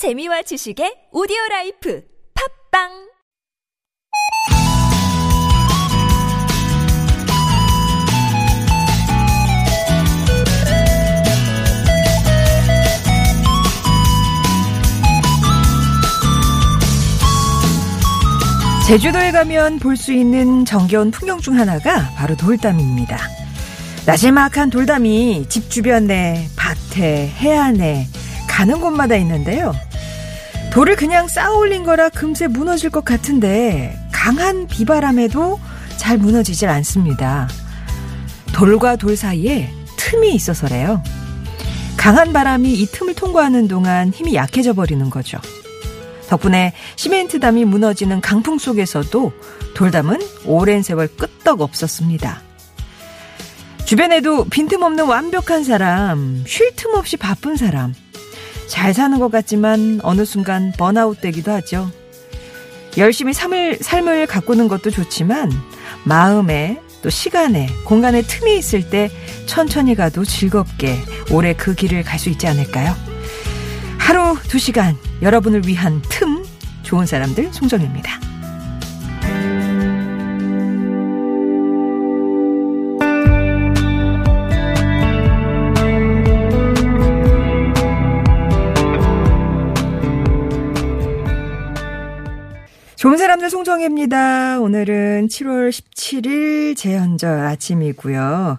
재미와 지식의 오디오 라이프 팟빵 제주도에 가면 볼 수 있는 정겨운 풍경 중 하나가 바로 돌담입니다. 나지막한 돌담이 집 주변에 밭에 해안에 가는 곳마다 있는데요. 돌을 그냥 쌓아 올린 거라 금세 무너질 것 같은데 강한 비바람에도 잘 무너지질 않습니다. 돌과 돌 사이에 틈이 있어서래요. 강한 바람이 이 틈을 통과하는 동안 힘이 약해져 버리는 거죠. 덕분에 시멘트 담이 무너지는 강풍 속에서도 돌담은 오랜 세월 끄떡 없었습니다. 주변에도 빈틈없는 완벽한 사람, 쉴 틈 없이 바쁜 사람. 잘 사는 것 같지만 어느 순간 번아웃 되기도 하죠. 열심히 삶을, 삶을 가꾸는 것도 좋지만 마음에 또 시간에 공간에 틈이 있을 때 천천히 가도 즐겁게 오래 그 길을 갈 수 있지 않을까요? 하루 두 시간 여러분을 위한 틈 좋은 사람들 송정입니다. 좋은 사람들 송정혜입니다. 오늘은 7월 17일 제헌절 아침이고요.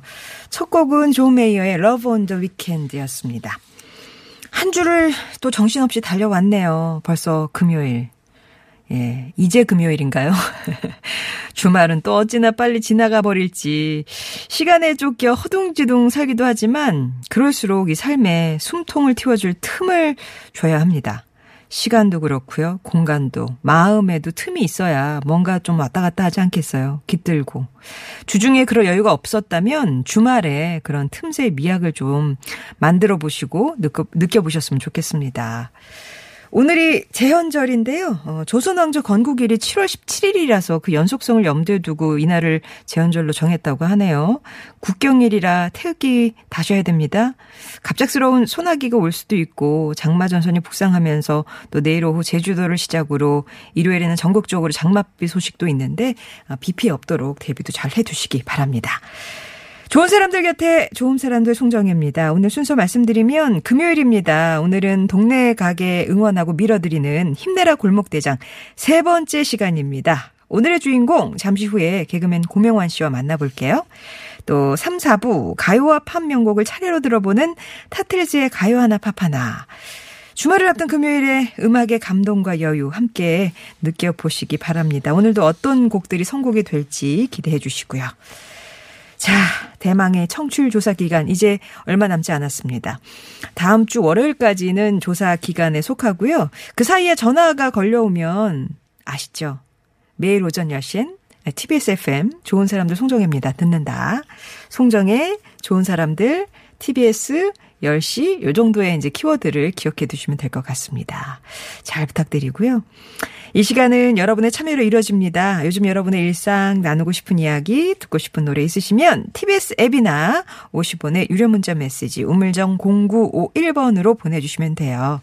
첫 곡은 존 메이어의 Love on the Weekend였습니다. 한 주를 또 정신없이 달려왔네요. 벌써 금요일. 예, 이제 금요일인가요? 주말은 또 어찌나 빨리 지나가 버릴지 시간에 쫓겨 허둥지둥 살기도 하지만 그럴수록 이 삶에 숨통을 틔워줄 틈을 줘야 합니다. 시간도 그렇고요. 공간도 마음에도 틈이 있어야 뭔가 좀 왔다 갔다 하지 않겠어요. 깃들고. 주중에 그런 여유가 없었다면 주말에 그런 틈새 미학을 좀 만들어 보시고 느껴, 느껴보셨으면 좋겠습니다. 오늘이 재헌절인데요. 어, 조선왕조 건국일이 7월 17일이라서 그 연속성을 염두에 두고 이날을 재헌절로 정했다고 하네요. 국경일이라 태극기 다셔야 됩니다. 갑작스러운 소나기가 올 수도 있고 장마 전선이 북상하면서 또 내일 오후 제주도를 시작으로 일요일에는 전국적으로 장맛비 소식도 있는데 어, 비 피해 없도록 대비도 잘 해두시기 바랍니다. 좋은 사람들 곁에 좋은 사람들 송정혜입니다. 오늘 순서 말씀드리면 금요일입니다. 오늘은 동네 가게 응원하고 밀어드리는 힘내라 골목대장 세 번째 시간입니다. 오늘의 주인공 잠시 후에 개그맨 고명환 씨와 만나볼게요. 또 3, 4부 가요와 팝 명곡을 차례로 들어보는 타틀즈의 가요 하나 팝 하나. 주말을 앞둔 금요일에 음악의 감동과 여유 함께 느껴보시기 바랍니다. 오늘도 어떤 곡들이 선곡이 될지 기대해 주시고요. 자, 대망의 청취율 조사 기간 이제 얼마 남지 않았습니다. 다음 주 월요일까지는 조사 기간에 속하고요. 그 사이에 전화가 걸려오면 아시죠? 매일 오전 10시엔 TBS FM 좋은 사람들 송정혜입니다. 듣는다. 송정혜 좋은 사람들 TBS 10시 요 정도의 이제 키워드를 기억해 두시면 될 것 같습니다. 잘 부탁드리고요. 이 시간은 여러분의 참여로 이루어집니다. 요즘 여러분의 일상 나누고 싶은 이야기, 듣고 싶은 노래 있으시면 TBS 앱이나 50원의 유료 문자 메시지 우물정 0951번으로 보내주시면 돼요.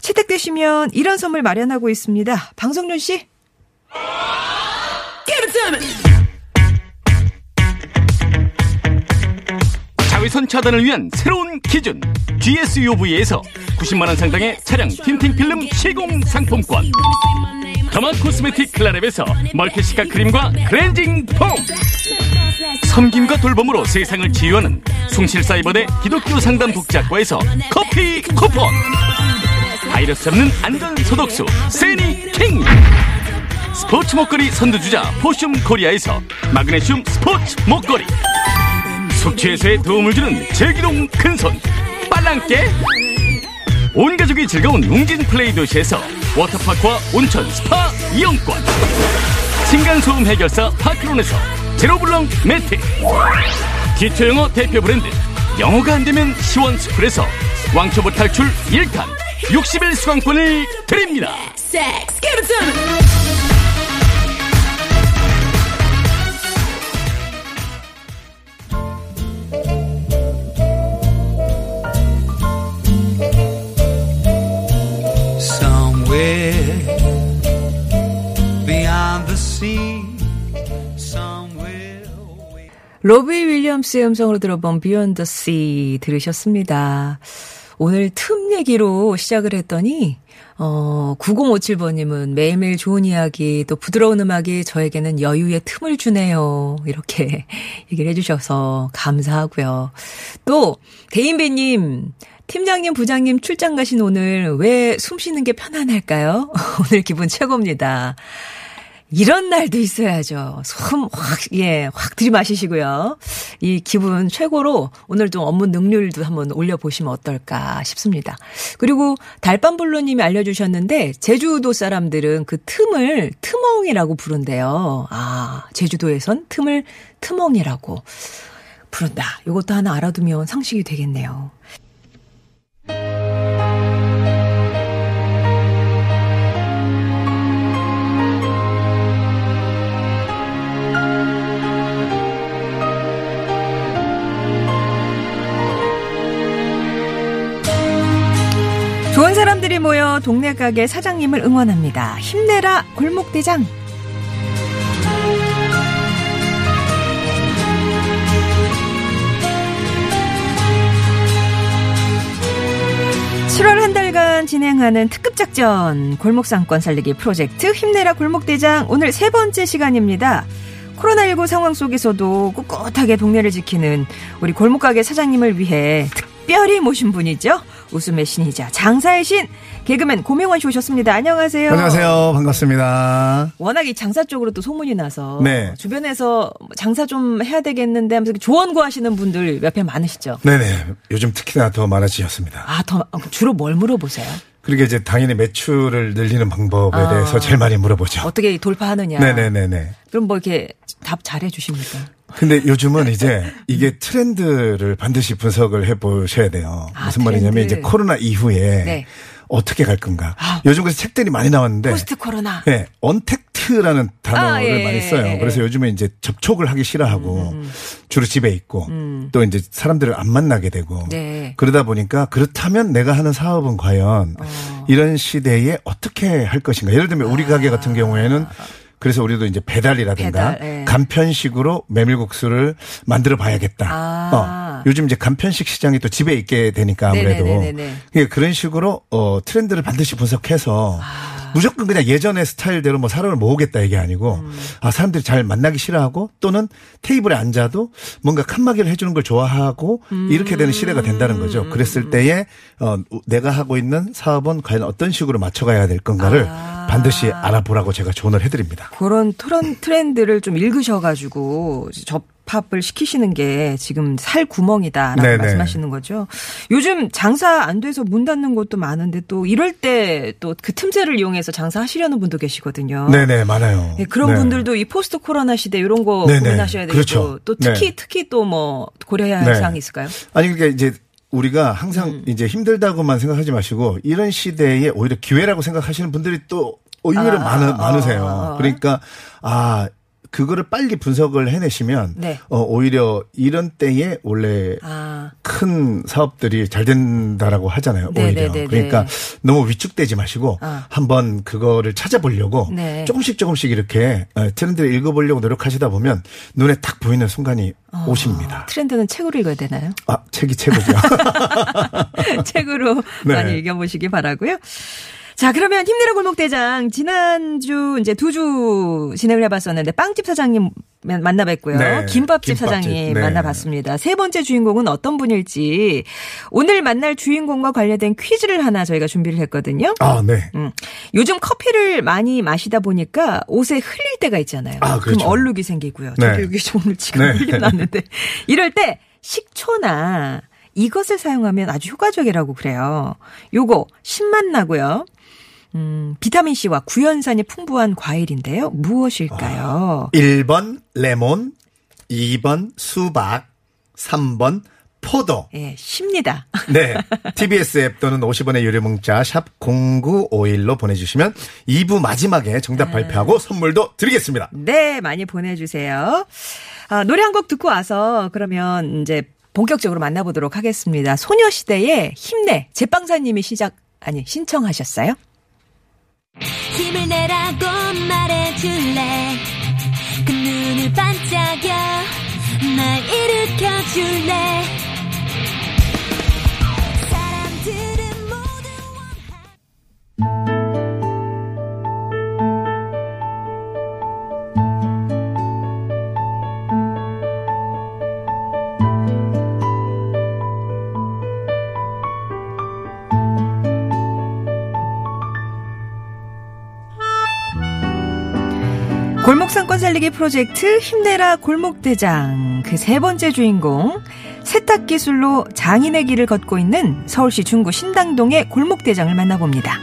채택되시면 이런 선물 마련하고 있습니다. 방송윤 씨. 자외선 차단을 위한 새로운 기준 GSUV에서 90만원 상당의 차량 틴팅 필름 시공 상품권 더마 코스메틱 클라랩에서 멀티시카 크림과 클렌징 폼. 섬김과 돌봄으로 세상을 치유하는 숭실사이버대 기독교 상담 복지학과에서 커피 쿠폰. 바이러스 없는 안전 소독수 세니킹. 스포츠 목걸이 선두주자 포슘 코리아에서 마그네슘 스포츠 목걸이 숙취해소에 도움을 주는 제기동 큰손 빨랑깨 온 가족이 즐거운 웅진 플레이 도시에서 워터파크와 온천 스파 이용권. 층간소음 해결사 파크론에서 제로블럭 매트. 기초영어 대표 브랜드 영어가 안되면 시원스쿨에서 왕초보 탈출 1탄 60일 수강권을 드립니다 로비 윌리엄스의 음성으로 들어본 Beyond the Sea 들으셨습니다. 오늘 틈 얘기로 시작을 했더니 어 9057번님은 매일매일 좋은 이야기 또 부드러운 음악이 저에게는 여유의 틈을 주네요. 이렇게 얘기를 해주셔서 감사하고요. 또 대인배님 팀장님, 부장님 출장 가신 오늘 왜 숨 쉬는 게 편안할까요? 오늘 기분 최고입니다. 이런 날도 있어야죠. 숨 확, 예, 확 들이마시시고요. 이 기분 최고로 오늘 좀 업무 능률도 한번 올려보시면 어떨까 싶습니다. 그리고 달밤블루님이 알려주셨는데, 제주도 사람들은 그 틈을 트멍이라고 부른대요. 아, 제주도에선 틈을 트멍이라고 부른다. 이것도 하나 알아두면 상식이 되겠네요. 좋은 사람들이 모여 동네 가게 사장님을 응원합니다. 힘내라 골목대장. (7월) 한 달간 진행하는 특급 작전 골목 상권 살리기 프로젝트 힘내라 골목 대장 오늘 세 번째 시간입니다. 코로나19 상황 속에서도 꿋꿋하게 동네를 지키는 우리 골목 가게 사장님을 위해 특별히 모신 분이죠. 웃음의 신이자 장사의 신 개그맨 고명환 씨 오셨습니다. 안녕하세요. 안녕하세요. 반갑습니다. 워낙 이 장사 쪽으로 또 소문이 나서 네. 주변에서 장사 좀 해야 되겠는데 하면서 조언 구하시는 분들 옆에 많으시죠. 네네. 요즘 특히나 더 많아지셨습니다. 아, 더 주로 뭘 물어보세요? 그러게 이제 당연히 매출을 늘리는 방법에 아. 대해서 제일 많이 물어보죠. 어떻게 돌파하느냐. 네네네네. 그럼 뭐 이렇게 답 잘해 주십니까? 근데 요즘은 이제 이게 트렌드를 반드시 분석을 해 보셔야 돼요. 아, 무슨 말이냐면 트렌드. 이제 코로나 이후에 네. 어떻게 갈 건가. 아. 요즘 그래서 책들이 많이 나왔는데 post 코로나. 네, untact라는 단어를 아, 예, 많이 예, 써요. 예. 그래서 요즘에 이제 접촉을 하기 싫어하고 음, 주로 집에 있고 또 이제 사람들을 안 만나게 되고 네. 그러다 보니까 그렇다면 내가 하는 사업은 과연 어. 이런 시대에 어떻게 할 것인가. 예를 들면 우리 가게 같은 경우에는 그래서 우리도 이제 배달이라든가 배달, 예. 간편식으로 메밀국수를 만들어 봐야겠다. 아. 어, 요즘 이제 간편식 시장이 또 집에 있게 되니까 아무래도 네네네네네. 그러니까 그런 식으로 어 트렌드를 반드시 분석해서 무조건 그냥 예전의 스타일대로 뭐 사람을 모으겠다 이게 아니고 아 사람들이 잘 만나기 싫어하고 또는 테이블에 앉아도 뭔가 칸막이를 해주는 걸 좋아하고 이렇게 되는 시대가 된다는 거죠. 그랬을 때에 어 내가 하고 있는 사업은 과연 어떤 식으로 맞춰가야 될 건가를 아. 반드시 알아보라고 제가 조언을 해드립니다. 그런 트렌, 트렌드를 좀 읽으셔가지고 접 합을 시키시는 게 지금 살 구멍이다라고 네네. 말씀하시는 거죠. 요즘 장사 안 돼서 문 닫는 곳도 많은데 또 이럴 때 또 그 틈새를 이용해서 장사하시려는 분도 계시거든요. 네네 많아요. 네, 그런 네. 분들도 이 포스트 코로나 시대 이런 거 네네. 고민하셔야 되고 그렇죠. 또 특히 네. 특히 또 뭐 고려해야 할 네. 사항이 있을까요? 아니 그러니까 이제 우리가 항상 음. 이제 힘들다고만 생각하지 마시고 이런 시대에 오히려 기회라고 생각하시는 분들이 또 의외로 아, 많으, 아, 많으세요. 아. 그러니까 아 그거를 빨리 분석을 해내시면 네. 어, 오히려 이런 때에 원래 아, 큰 사업들이 잘 된다라고 하잖아요. 네, 오히려. 네, 네, 그러니까 네. 너무 위축되지 마시고 아. 한번 그거를 찾아보려고 네. 조금씩 조금씩 이렇게 어, 트렌드를 읽어보려고 노력하시다 보면 눈에 딱 보이는 순간이 오십니다. 트렌드는 책으로 읽어야 되나요? 아 책이 최고죠. 책으로 네. 많이 읽어보시기 바라고요. 자, 그러면 힘내라 골목대장 지난주 이제 두 주 진행을 해봤었는데 빵집 사장님 만나 뵀고요. 네, 김밥집, 김밥집, 사장님 네. 만나봤습니다. 세 번째 주인공은 어떤 분일지 오늘 만날 주인공과 관련된 퀴즈를 하나 저희가 준비를 했거든요. 아, 네. 음. 요즘 커피를 많이 마시다 보니까 옷에 흘릴 때가 있잖아요. 아, 그렇죠. 럼 얼룩이 생기고요. 네. 저도 여기 좀 오늘 지금 네. 흘림 났는데 이럴 때 식초나 이것을 사용하면 아주 효과적이라고 그래요. 요거 신맛 나고요. 음, 비타민 C와 구연산이 풍부한 과일인데요. 무엇일까요? 1번 레몬, 2번 수박, 3번 포도. 예, 쉽니다. 네. TBS 앱 또는 50원의 유료 문자 샵 0951로 보내 주시면 2부 마지막에 정답 발표하고 선물도 드리겠습니다. 네, 많이 보내 주세요. 아, 노래 한 곡 듣고 와서 그러면 이제 본격적으로 만나보도록 하겠습니다. 소녀시대의 힘내 제빵사님이 시작 아니 신청하셨어요? 힘을 내라고 말해줄래 그 눈을 반짝여 날 일으켜줄래 골목 상권 살리기 프로젝트 힘내라 골목대장 그 세 번째 주인공 세탁 기술로 장인의 길을 걷고 있는 서울시 중구 신당동의 골목대장을 만나봅니다.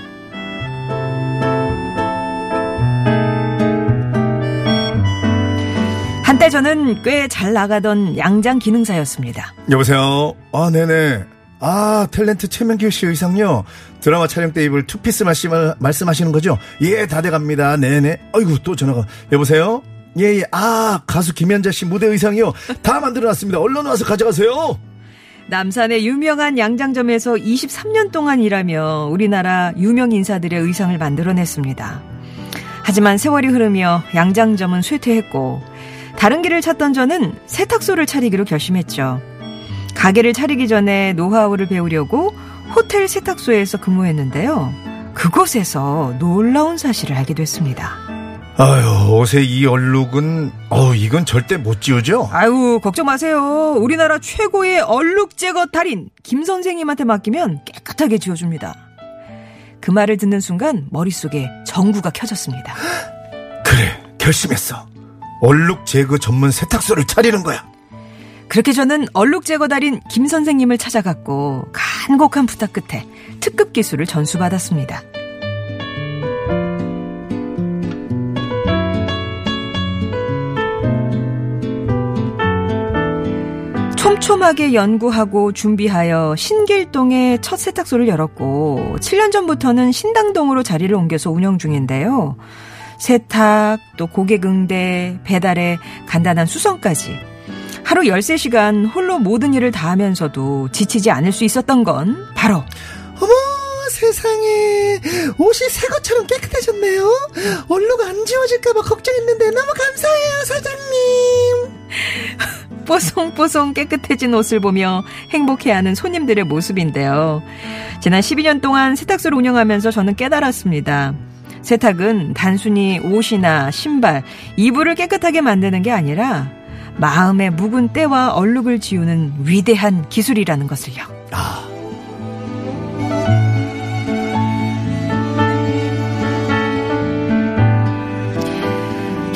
한때 저는 꽤 잘 나가던 양장 기능사였습니다. 여보세요. 아, 네네. 아, 탤런트 최명길 씨 의상요. 드라마 촬영 때 입을 투피스 말씀, 말씀하시는 거죠? 예, 다 돼갑니다. 네네. 아이고, 또 전화가. 여보세요? 예, 예. 아, 가수 김현자 씨 무대 의상이요. 다 만들어놨습니다. 얼른 와서 가져가세요. 남산의 유명한 양장점에서 23년 동안 일하며 우리나라 유명 인사들의 의상을 만들어냈습니다. 하지만 세월이 흐르며 양장점은 쇠퇴했고 다른 길을 찾던 저는 세탁소를 차리기로 결심했죠. 가게를 차리기 전에 노하우를 배우려고 호텔 세탁소에서 근무했는데요. 그곳에서 놀라운 사실을 알게 됐습니다. 아유, 옷에 이 얼룩은, 어 이건 절대 못 지우죠? 아유, 걱정 마세요. 우리나라 최고의 얼룩 제거 달인 김 선생님한테 맡기면 깨끗하게 지워줍니다. 그 말을 듣는 순간 머릿속에 전구가 켜졌습니다. 그래, 결심했어. 얼룩 제거 전문 세탁소를 차리는 거야. 그렇게 저는 얼룩 제거 달인 김 선생님을 찾아갔고 간곡한 부탁 끝에 특급 기술을 전수받았습니다. 촘촘하게 연구하고 준비하여 신길동에 첫 세탁소를 열었고 7년 전부터는 신당동으로 자리를 옮겨서 운영 중인데요. 세탁, 또 고객 응대, 배달에 간단한 수선까지 하루 13시간 홀로 모든 일을 다 하면서도 지치지 않을 수 있었던 건 바로 어머, 세상에. 옷이 새 것처럼 깨끗해졌네요. 얼룩 안 지워질까봐 걱정했는데 너무 감사해요, 사장님. 뽀송뽀송 깨끗해진 옷을 보며 행복해하는 손님들의 모습인데요. 지난 12년 동안 세탁소를 운영하면서 저는 깨달았습니다. 세탁은 단순히 옷이나 신발, 이불을 깨끗하게 만드는 게 아니라 마음의 묵은 때와 얼룩을 지우는 위대한 기술이라는 것을요.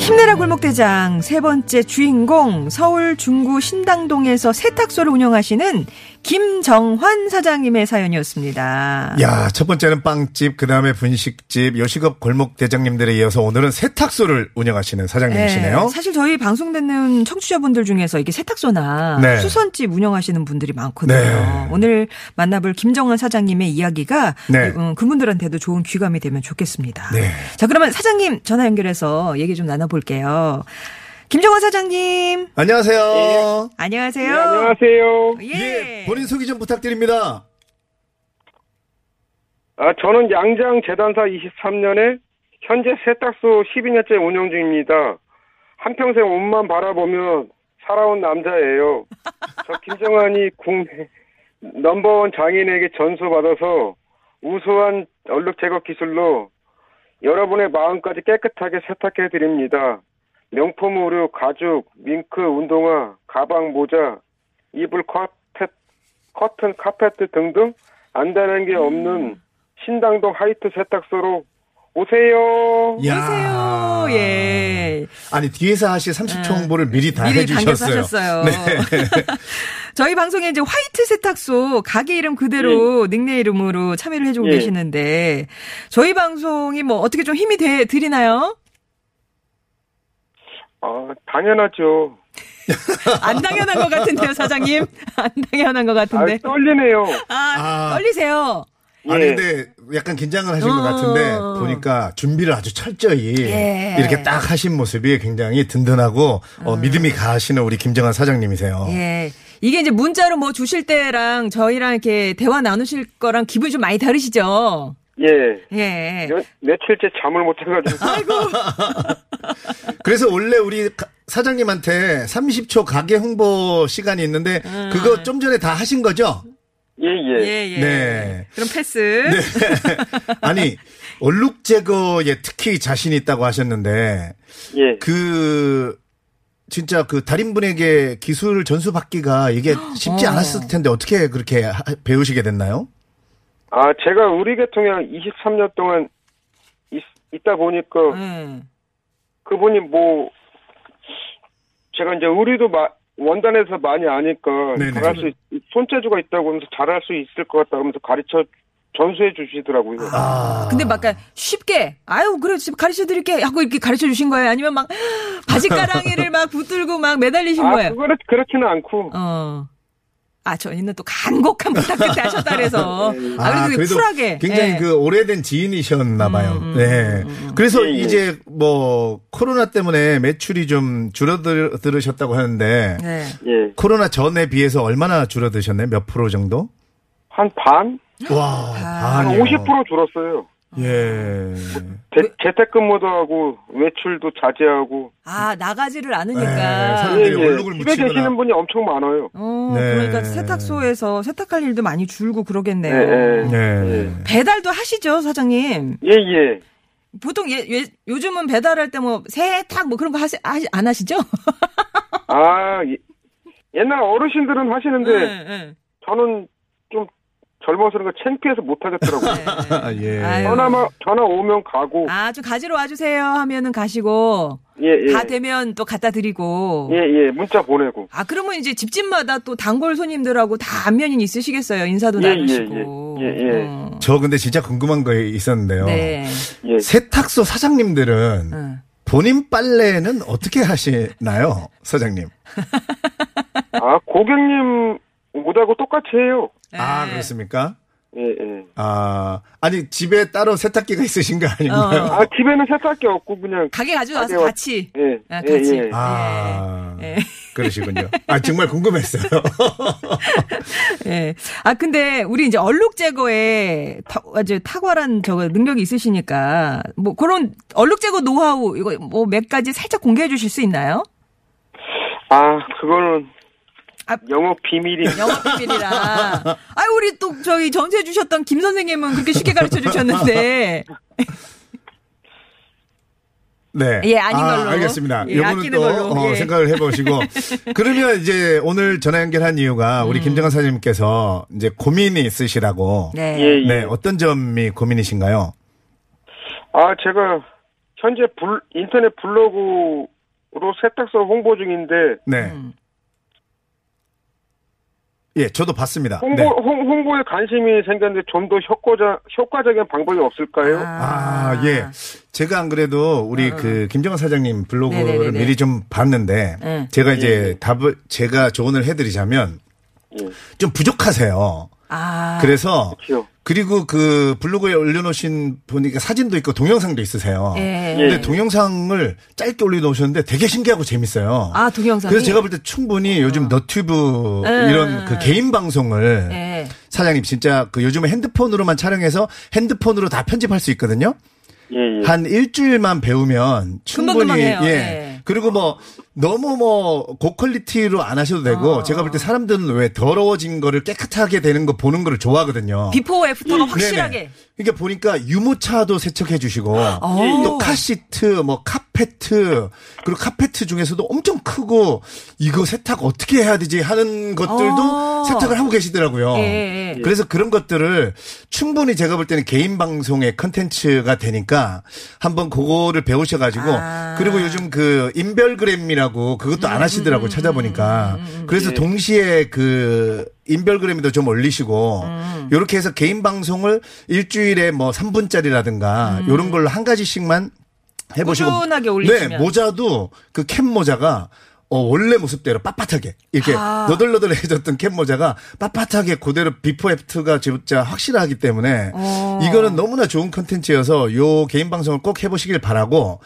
힘내라 골목대장 세 번째 주인공 서울 중구 신당동에서 세탁소를 운영하시는 김정환 사장님의 사연이었습니다. 야, 첫 번째는 빵집, 그 다음에 분식집, 요식업 골목 대장님들에 이어서 오늘은 세탁소를 운영하시는 사장님이시네요. 네, 사실 저희 방송 듣는 청취자분들 중에서 이게 세탁소나 네. 수선집 운영하시는 분들이 많거든요. 네. 오늘 만나볼 김정환 사장님의 이야기가 네. 음, 그분들한테도 좋은 귀감이 되면 좋겠습니다. 네. 자, 그러면 사장님 전화 연결해서 얘기 좀 나눠볼게요. 김정환 사장님, 안녕하세요. 안녕하세요. 네, 안녕하세요. 예. 예, 본인 소개 좀 부탁드립니다. 아, 저는 양장 재단사 23년에 현재 세탁소 12년째 운영 중입니다. 한평생 옷만 바라보며 살아온 남자예요. 저 김정환이 국내 넘버원 장인에게 전수받아서 우수한 얼룩 제거 기술로 여러분의 마음까지 깨끗하게 세탁해 드립니다. 명품 의류, 가죽, 밍크, 운동화, 가방, 모자, 이불, 커펫, 커튼, 카페트 등등 안 되는 게 없는 신당동 하이트 세탁소로 오세요. 오세요. 예. 아니, 뒤에서 하실 30초 홍보를 미리 다 미리 해주셨어요. 하셨어요. 네. 저희 방송에 이제 화이트 세탁소 가게 이름 그대로 닉네임 이름으로 참여를 해주고 예. 계시는데 저희 방송이 뭐 어떻게 좀 힘이 돼 드리나요? 아, 당연하죠. 안 당연한 것 같은데요, 사장님. 안 당연한 것 아, 같은데. 떨리네요. 아, 아. 떨리세요. 아니, 예. 근데 약간 긴장을 하신 것 어. 같은데, 보니까 준비를 아주 철저히 예. 이렇게 딱 하신 모습이 굉장히 든든하고, 어, 믿음이 가시는 우리 김정환 사장님이세요. 예. 이게 이제 문자로 뭐 주실 때랑 저희랑 이렇게 대화 나누실 거랑 기분이 좀 많이 다르시죠? 예. 예. 며, 며칠째 잠을 못 자가지고. 아이고. 그래서 원래 우리 가- 사장님한테 30초 가게 홍보 시간이 있는데 그거 좀 전에 다 하신 거죠? 예, 예. 예, 예. 네. 그럼 패스. 네. 아니 얼룩 제거에 특히 자신 있다고 하셨는데 예. 그 진짜 그 달인분에게 기술 전수 받기가 이게 쉽지 어. 않았을 텐데 어떻게 그렇게 하- 배우시게 됐나요? 아, 제가 우리 계통에 23년 동안 있, 있다 보니까 네. 그분이 뭐 제가 이제 의리도 마- 원단에서 많이 아니까 네네. 잘할 수 있- 손재주가 있다고 하면서 잘할 수 있을 것 같다 하면서 가르쳐 전수해 주시더라고요. 아. 근데 막 약간 쉽게 아유 그래 지금 가르쳐 드릴게 하고 이렇게 가르쳐 주신 거예요 아니면 막 바지가랑이를 막 붙들고 막 매달리신 아, 거예요 그거는 그렇지는 않고 어. 아, 저희는 또 간곡한 부탁 끝에 하셨다 그래서. 아, 그래서 쿨하게. 굉장히 예. 그 오래된 지인이셨나 봐요. 음, 네. 그래서 예, 예. 이제 뭐 코로나 때문에 매출이 좀 줄어들으셨다고 하는데 네. 예. 코로나 전에 비해서 얼마나 줄어드셨나요? 몇 프로 정도? 한 반? 와, 아, 한 반이요. 50% 줄었어요. 예. 재, 재택근무도 하고 외출도 자제하고 아, 나가지를 네, 않으니까. 사람들이 예, 예. 얼룩을 집에 묻히거나. 계시는 분이 엄청 많아요. 어, 네. 그러니까 세탁소에서 세탁할 일도 많이 줄고 그러겠네요. 예, 예. 네. 배달도 하시죠, 사장님? 예, 예. 보통 예, 예, 요즘은 배달할 때 뭐 세탁 뭐 그런 거 하시, 하시- 안 하시죠? 아, 예. 옛날 어르신들은 하시는데 네, 네. 저는 좀 젊어서 그런가 창피해서 못 하겠더라고요. 아, 예. 전화만 전화 오면 가고 아, 좀 가지러 와주세요 하면은 가시고 예, 예. 다 되면 또 갖다 드리고. 예, 예. 문자 보내고. 아, 그러면 이제 집집마다 또 단골 손님들하고 다 안면이 있으시겠어요. 인사도 예, 나누시고. 예, 예. 예, 예. 어. 저 근데 진짜 궁금한 거 있었는데요. 네. 예. 세탁소 사장님들은 응. 본인 빨래는 어떻게 하시나요, 사장님? 아, 고객님 오다고 똑같이 해요. 아, 네. 그렇습니까? 예, 예. 아, 아니, 집에 따로 세탁기가 있으신 거 아닌가요? 어. 아, 집에는 세탁기 없고 그냥 가게 가져와서 가게와- 같이. 예. 아, 예, 같이. 예. 아, 예. 그러시군요. 아, 정말 궁금했어요. 예. 아, 근데 우리 이제 얼룩 제거에 타, 아주 탁월한 저거 능력이 있으시니까 뭐 그런 얼룩 제거 노하우 이거 뭐 몇 가지 살짝 공개해 주실 수 있나요? 아, 그거는 아. 영업 비밀이 영업 비밀이라. 아, 우리 또 저희 전수해 주셨던 김 선생님은 그렇게 쉽게 가르쳐 주셨는데. 네. 예, 아닌 걸로. 알겠습니다. 예, 요거는 또 걸로. 어, 예. 생각을 해보시고. 그러면 이제 오늘 전화 연결한 이유가 음. 우리 김정환 사장님께서 이제 고민이 있으시라고. 네. 예, 예. 네, 어떤 점이 고민이신가요? 아, 제가 현재 불, 인터넷 블로그로 세탁소 홍보 중인데 네. 음. 예, 저도 봤습니다. 홍보 네. 홍, 홍보에 관심이 생겼는데 좀 더 효과적 효과적인 방법이 없을까요? 아, 예. 제가 안 그래도 우리 그 김정환 사장님 블로그를 어. 네네네네. 미리 좀 봤는데 네. 제가 이제 답을 제가 조언을 해드리자면 예. 좀 부족하세요. 아. 그래서 그렇죠. 그리고 그 블로그에 올려놓으신 보니까 사진도 있고 동영상도 있으세요. 예. 근데 예. 동영상을 짧게 올려놓으셨는데 되게 신기하고 재밌어요. 아, 동영상이. 그래서 제가 볼 때 충분히 요즘 너튜브 예. 이런 그 개인 방송을 예. 사장님 진짜 그 요즘에 핸드폰으로만 촬영해서 핸드폰으로 다 편집할 수 있거든요. 예, 예. 한 일주일만 배우면 충분히 금방금방 해요. 예. 예. 그리고 뭐 너무 뭐 고quality로 안 하셔도 되고 어. 제가 볼 때 사람들은 왜 더러워진 거를 깨끗하게 되는 거 보는 거를 좋아하거든요. before after가 네네. 확실하게. 그러니까 보니까 유모차도 세척해 주시고 어. 또 카시트 뭐 카페트 그리고 카페트 중에서도 엄청 크고 이거 세탁 어떻게 해야 되지 하는 것들도 어. 세탁을 하고 계시더라고요. 예, 예. 그래서 그런 것들을 충분히 제가 볼 때는 개인 방송의 컨텐츠가 되니까 한번 그거를 배우셔 가지고 아. 그리고 요즘 그 인별그램이라고 그것도 안 하시더라고 찾아보니까. 그래서 동시에 그 인별그램에도 좀 올리시고 요렇게 해서 개인 방송을 일주일에 뭐 3분짜리라든가 요런 걸로 한 가지씩만 해 보시고. 꾸준하게 올리시면. 네 모자도 그 캡 모자가 어, 원래 모습대로 빳빳하게. 이렇게 아. 너덜너덜해졌던 캡 모자가 빳빳하게 그대로 비포 애프터가 진짜 확실하기 때문에 어. 이거는 너무나 좋은 컨텐츠여서 요 개인 방송을 꼭 해보시길 바라고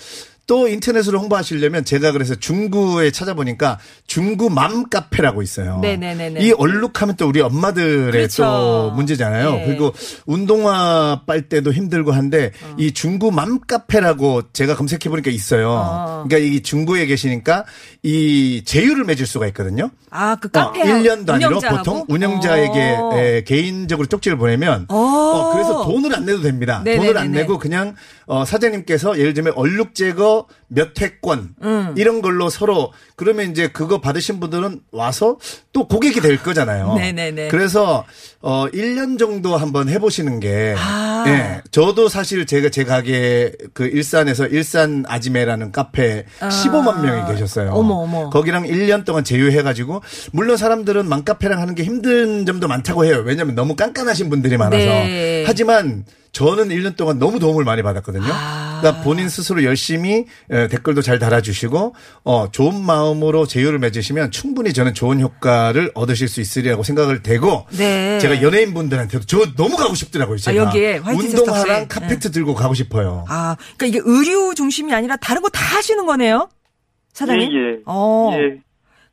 또 인터넷으로 홍보하시려면 제가 그래서 중구에 찾아보니까 중구 맘 카페라고 있어요. 네네네네. 이 얼룩하면 또 우리 엄마들의 그렇죠. 또 문제잖아요. 네. 그리고 운동화 빨 때도 힘들고 한데 이 중구 맘 카페라고 제가 검색해 보니까 있어요. 어. 그러니까 이 중구에 계시니까 이 제휴를 맺을 수가 있거든요. 아, 그 카페. 어, 1년 단위로 운영자하고? 보통 운영자에게 어. 에, 개인적으로 쪽지를 보내면 어. 어, 그래서 돈을 안 내도 됩니다. 네네네네. 돈을 안 내고 그냥 어, 사장님께서 예를 들면 얼룩 제거 몇 회권 음. 이런 걸로 서로 그러면 이제 그거 받으신 분들은 와서 또 고객이 될 거잖아요. 네네네. 그래서 어 1년 정도 한번 해 보시는 게 아. 예. 저도 사실 제가 제 가게 그 일산에서 일산 아지매라는 카페 15만 명이 계셨어요. 어머, 어머. 거기랑 1년 동안 제휴해 가지고 물론 사람들은 맘카페랑 하는 게 힘든 점도 많다고 해요. 왜냐하면 너무 깐깐하신 분들이 많아서. 네. 하지만 저는 1년 동안 너무 도움을 많이 받았거든요. 아. 그러니까 본인 스스로 열심히 에, 댓글도 잘 달아주시고 어, 좋은 마음으로 제휴를 맺으시면 충분히 저는 좋은 효과를 얻으실 수 있으리라고 생각을 되고 네. 제가 연예인 분들한테도 저 너무 가고 싶더라고요. 제가 여기에 화이트 운동화랑. 카페트 들고 가고 싶어요. 아, 그러니까 이게 의류 중심이 아니라 다른 거 다 하시는 거네요? 사장님? 예, 예. 어. 예.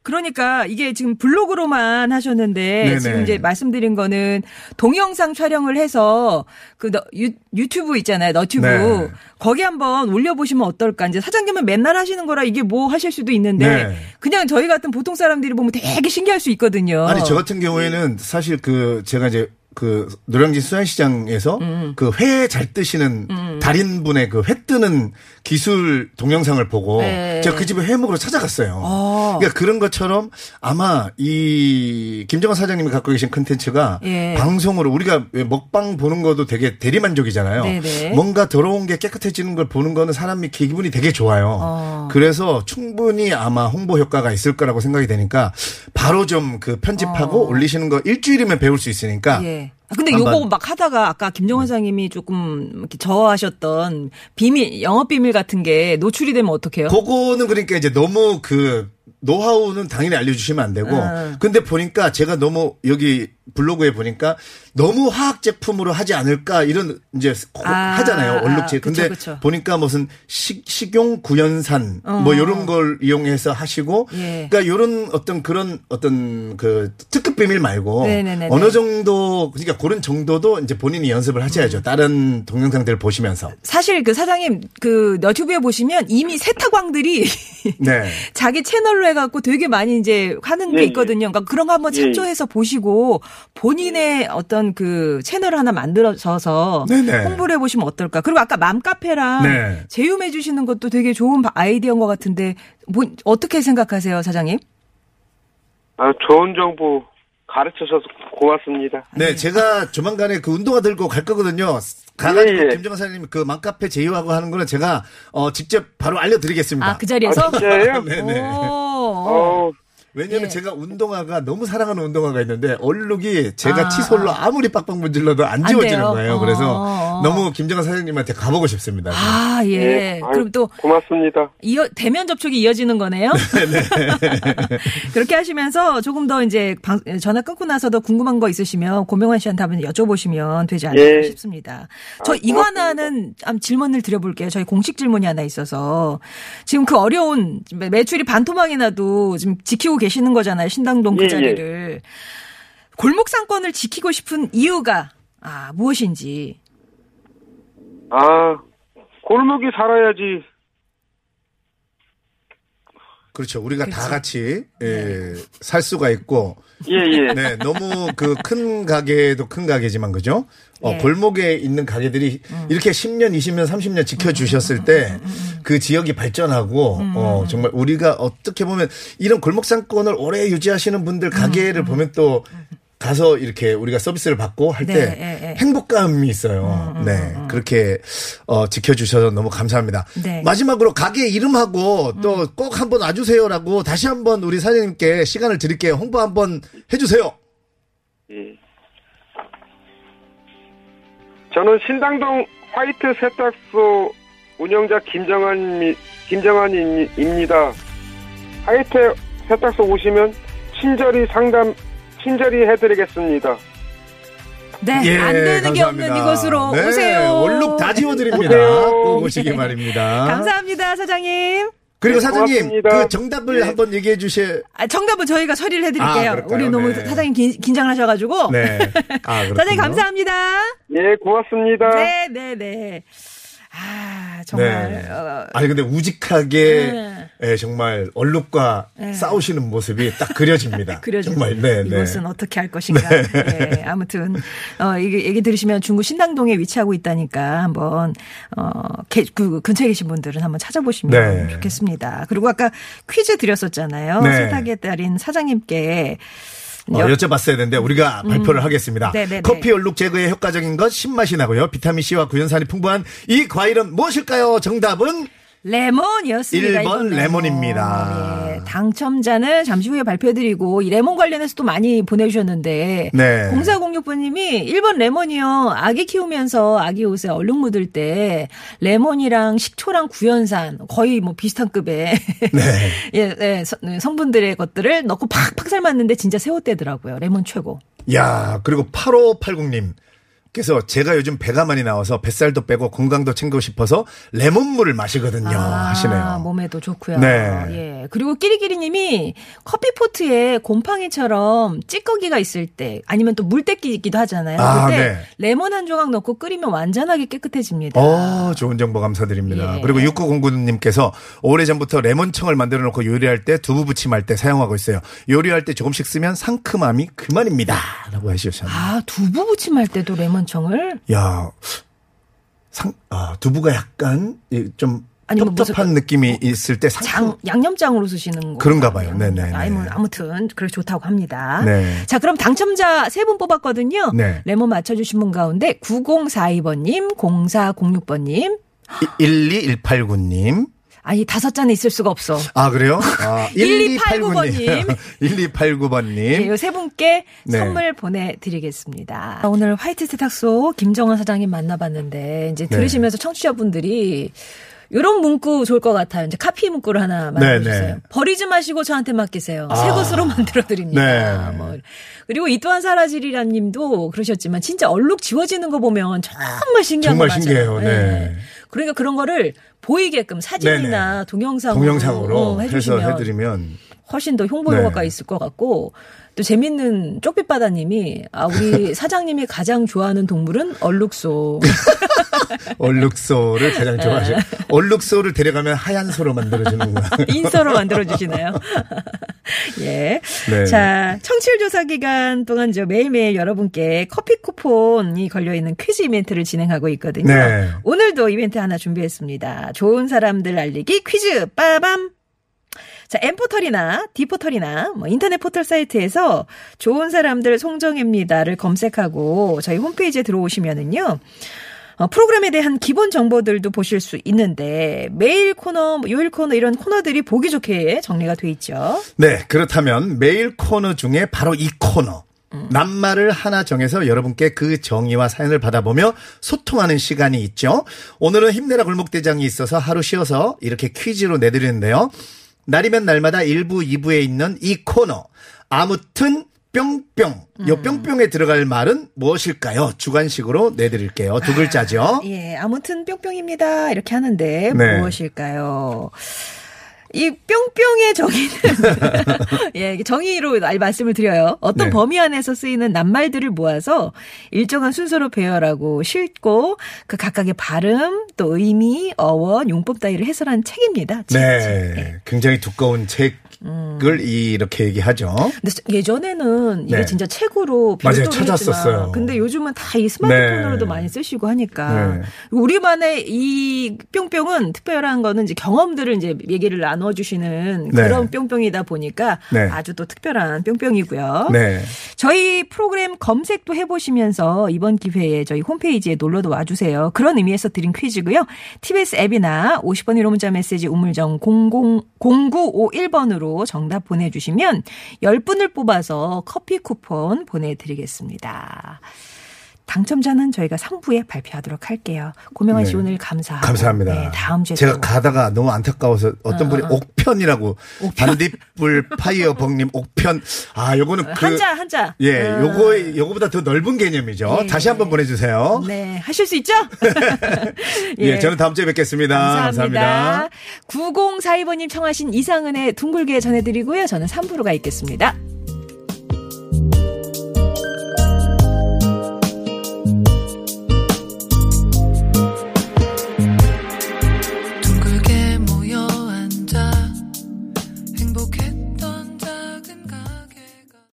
그러니까 이게 지금 블로그로만 하셨는데 네네. 지금 이제 말씀드린 거는 동영상 촬영을 해서 그 너- 유, 유튜브 있잖아요. 너튜브. 네. 거기 한번 올려보시면 어떨까. 이제 사장님은 맨날 하시는 거라 이게 뭐 하실 수도 있는데 네. 그냥 저희 같은 보통 사람들이 보면 되게 신기할 수 있거든요. 아니 저 같은 경우에는 사실 그 제가 이제 그 노량진 수산시장에서 음. 그회 잘 뜨시는 달인분의 그 회 뜨는 기술 동영상을 보고 네. 제가 그 집에 회 먹으러 찾아갔어요. 어. 그러니까 그런 것처럼 아마 이 김정은 사장님이 갖고 계신 컨텐츠가 예. 방송으로 우리가 왜 먹방 보는 것도 되게 대리만족이잖아요. 네네. 뭔가 더러운 게 깨끗해지는 걸 보는 거는 사람이 기분이 되게 좋아요. 어. 그래서 충분히 아마 홍보 효과가 있을 거라고 생각이 되니까 바로 좀 그 편집하고 올리시는 거 일주일이면 배울 수 있으니까 어. 예. 아, 근데 요거 막 하다가 아까 김정환 사장님이 조금 이렇게 저하셨던 비밀, 영업 비밀 같은 게 노출이 되면 어떡해요? 그거는 그러니까 이제 너무 그 노하우는 당연히 알려주시면 안 되고 음. 근데 보니까 제가 너무 여기 블로그에 보니까 너무 화학 제품으로 하지 않을까 이런 이제 고- 아, 하잖아요 얼룩질 근데 그쵸. 보니까 무슨 식, 식용 구연산 뭐 이런 걸 이용해서 하시고 어. 예. 그러니까 이런 어떤 그런 어떤 그 특급 비밀 말고 네네네네. 어느 정도 그러니까 그런 정도도 이제 본인이 연습을 음. 하셔야죠 다른 동영상들을 보시면서 사실 그 사장님 그 너튜브에 보시면 이미 세타광들이 네. 자기 채널로 해갖고 되게 많이 이제 하는 게 예, 예. 있거든요. 그러니까 그런 거 한번 예, 예. 참조해서 보시고 본인의 어떤 그 채널 을 하나 만들어서 네네. 홍보를 해보시면 어떨까. 그리고 아까 맘카페랑 네. 제휴해 주시는 것도 되게 좋은 아이디어인 것 같은데 뭐 어떻게 생각하세요, 사장님? 아, 좋은 정보 가르쳐 주셔서 고맙습니다. 네, 제가 조만간에 그 운동화 들고 갈 거거든요. 가가지고 예, 예. 김정은 사장님 그 맘카페 제휴하고 하는 거는 제가 어 직접 바로 알려드리겠습니다. 아, 그 자리에서? 아, 진짜예요? 네네. 오. 어, 왜냐면 예. 제가 운동화가 너무 사랑하는 운동화가 있는데 얼룩이 제가 아, 치솔로 아 무리 빡빡 문질러도 안안 지워지는 돼요? 거예요. 그래서 어. 너무 김정은 사장님한테 가보고 싶습니다. 아, 예. 예. 그럼 또 고맙습니다. 이어, 대면 접촉이 이어지는 거네요. 그렇게 하시면서 조금 더 이제 방- 전화 끊고 나서도 궁금한 거 있으시면 고명환 씨한테 한번 여쭤보시면 되지 않을까 예. 싶습니다. 저 아, 이거 고맙습니다. 하나는 한번 질문을 드려볼게요. 저희 공식 질문이 하나 있어서 지금 그 어려운 매- 매출이 반토막이 나도 지금 지키고 계시는 거잖아요. 신당동 그 예, 예. 자리를. 골목 상권을 지키고 싶은 이유가 아, 무엇인지. 아, 골목이 살아야지. 그렇죠. 우리가 다 그렇죠. 같이 예, 살 수가 있고 예, 예. 네, 너무 그 큰 가게도 큰 가게지만 그죠? 어, 예. 골목에 있는 가게들이 이렇게 10년, 20년, 30년 지켜주셨을 때 그 지역이 발전하고 어, 정말 우리가 어떻게 보면 이런 골목 상권을 오래 유지하시는 분들 가게를 보면 또 가서 이렇게 우리가 서비스를 받고 할때 네, 예, 예. 행복감이 있어요. 네. 그렇게 어, 지켜주셔서 너무 감사합니다. 네. 마지막으로 가게 이름하고 또 꼭 한번 와주세요라고 다시 한번 우리 사장님께 시간을 드릴게요. 홍보 한번 해주세요. 예. 저는 신당동 화이트 세탁소 운영자 김정환 김정환입니다. 화이트 세탁소 오시면 친절히 상담 친절히 해드리겠습니다. 네, 예, 안 되는 게 없는 감사합니다. 이곳으로 네, 오세요. 얼룩 다 지워드립니다. 꼭 오시기 바랍니다. 감사합니다, 사장님. 그리고 네, 사장님, 고맙습니다. 그 정답을 네. 한번 얘기해 주실. 아, 정답은 저희가 처리를 해드릴게요. 아? 우리 너무 네. 사장님 긴, 긴장을 하셔가지고. 네. 아. 사장님 감사합니다. 예, 고맙습니다. 네, 네, 네. 아, 정말. 네. 어, 아니 근데 우직하게 네. 예, 정말 얼룩과 네. 싸우시는 모습이 딱 그려집니다. 그려져. 정말 네, 네. 이것은 어떻게 할 것인가. 네, 아무튼 어 이게 얘기 들으시면 중구 신당동에 위치하고 있다니까 한번 어그 근처에 계신 분들은 한번 찾아보시면 네. 좋겠습니다. 그리고 아까 퀴즈 드렸었잖아요. 네. 세탁에 따른 사장님께 어, 여- 여쭤봤어야 되는데 우리가 발표를 하겠습니다. 음. 네네네. 커피 얼룩 제거에 효과적인 것 신맛이 나고요. 비타민 C와 구연산이 풍부한 이 과일은 무엇일까요? 정답은 레몬이었습니다. 1번 이번 레몬입니다. 예, 당첨자는 잠시 후에 발표해드리고 이 레몬 관련해서 또 많이 보내주셨는데 네. 0406번님이 1번 레몬이요. 아기 키우면서 아기 옷에 얼룩 묻을 때 레몬이랑 식초랑 구연산 거의 뭐 비슷한 급의 네. 예, 예, 서- 네, 성분들의 것들을 넣고 팍팍 삶았는데 진짜 새우대더라고요. 레몬 최고. 야, 그리고 8580님. 그래서 제가 요즘 배가 많이 나와서 뱃살도 빼고 건강도 챙기고 싶어서 레몬물을 마시거든요. 하시네요. 아, 몸에도 좋고요. 네. 예. 그리고 끼리끼리님이 커피포트에 곰팡이처럼 찌꺼기가 있을 때 아니면 또 물때기 있기도 하잖아요. 아, 그때 네. 레몬 한 조각 넣고 끓이면 완전하게 깨끗해집니다. 어, 좋은 정보 감사드립니다. 예. 그리고 6909님께서 오래전부터 레몬청을 만들어 놓고 요리할 때 두부 부침할 때 사용하고 있어요. 요리할 때 조금씩 쓰면 상큼함이 그만입니다. 라고 해주셨네요. 아, 두부 부침할 때도 레몬 청을 야, 상, 아, 두부가 약간 이좀 아니, 뭐 텁텁한 느낌이 있을 때 상큼. 장 양념장으로 쓰시는 거 그런가 봐요. 네네. 아니 뭐 아무튼 그래 좋다고 합니다. 네. 자, 그럼 당첨자 세 분 뽑았거든요. 네. 레몬 맞춰 주신 분 가운데 9042번 님, 0406번 님. 12189님. 아니 다섯 잔에 있을 수가 없어. 아, 그래요? 아, 1289번 님. 1289번님. 예, 요세 분께 네. 선물 보내드리겠습니다. 오늘 화이트 세탁소 김정원 사장님 만나봤는데 이제 네. 들으시면서 청취자분들이 이런 문구 좋을 것 같아요. 이제 카피 문구를 하나 네, 만들어주세요. 네. 버리지 마시고 저한테 맡기세요. 아. 새 것으로 만들어드립니다. 네. 뭐. 그리고 이 또한 사라지리라님도 그러셨지만 진짜 얼룩 지워지는 거 보면 정말 신기한 정말 거 많잖아요. 신기해요. 네. 그러니까 그런 거를 보이게끔 사진이나 네네. 동영상으로, 동영상으로 어, 해주시면 해드리면 훨씬 더 홍보 네. 효과가 있을 것 같고 또 재밌는 쪽빛바다님이 아 우리 사장님이 가장 좋아하는 동물은 얼룩소. 얼룩소를 가장 좋아하죠. 얼룩소를 데려가면 하얀 소로 만들어주는 거야. 인서로 만들어 주시나요? 예. 네. 자, 청취율 조사 기간 동안 저 매일매일 여러분께 커피 쿠폰이 걸려 있는 퀴즈 이벤트를 진행하고 있거든요. 네. 오늘도 이벤트 하나 준비했습니다. 좋은 사람들 알리기 퀴즈 빠밤. 자, 엠포털이나 디포털이나 뭐 인터넷 포털 사이트에서 좋은 사람들 송정혜입니다를 검색하고 저희 홈페이지에 들어오시면은요. 어, 프로그램에 대한 기본 정보들도 보실 수 있는데 메일 코너, 뭐 요일 코너 이런 코너들이 보기 좋게 정리가 돼 있죠. 네, 그렇다면 메일 코너 중에 바로 이 코너. 낱말을 하나 정해서 여러분께 그 정의와 사연을 받아보며 소통하는 시간이 있죠. 오늘은 힘내라 골목대장이 있어서 하루 쉬어서 이렇게 퀴즈로 내드리는데요. 날이면 날마다 1부, 2부에 있는 이 코너. 아무튼 뿅뿅. 요 뿅뿅에 들어갈 말은 무엇일까요? 주관식으로 내드릴게요. 두 글자죠. 예, 아무튼 뿅뿅입니다. 이렇게 하는데 네. 무엇일까요? 이 뿅뿅의 정의는 예, 정의로 알- 말씀을 드려요. 어떤 네. 범위 안에서 쓰이는 낱말들을 모아서 일정한 순서로 배열하고 실고 그 각각의 발음, 또 의미, 어원, 용법 따위를 해설한 책입니다. 책, 책. 예. 네. 굉장히 두꺼운 책 을 이렇게 얘기하죠. 근데 뿅뿅은 이게 네. 진짜 책으로 맞아요. 찾았었어요. 근데 요즘은 다 이 스마트폰으로도 네. 많이 쓰시고 하니까 네. 우리만의 이 뿅뿅은 특별한 거는 이제 경험들을 이제 얘기를 나눠주시는 네. 그런 뿅뿅이다 보니까 네. 아주 또 특별한 뿅뿅이고요. 네. 저희 프로그램 검색도 해보시면서 이번 기회에 저희 홈페이지에 놀러도 와주세요. 그런 의미에서 드린 퀴즈고요. TBS 앱이나 50번 1호 문자 메시지 우물정 00, 0951번으로 정답 보내주시면 10분을 뽑아서 커피 쿠폰 보내드리겠습니다. 당첨자는 저희가 3부에 발표하도록 할게요. 고명환 씨 네. 오늘 감사하고. 감사합니다. 네, 다음 주에 제가 또 가다가 너무 안타까워서 어떤 분이 옥편이라고 반딧불 파이어 벙님 옥편 아 요거는 그 한자 한자. 예, 어. 요거 요거보다 더 넓은 개념이죠. 예. 다시 한번 보내주세요. 네, 하실 수 있죠? 예. 저는 다음 주에 뵙겠습니다. 감사합니다. 9042번님 청하신 이상은의 둥글게 전해드리고요. 저는 3부로 가 있겠습니다.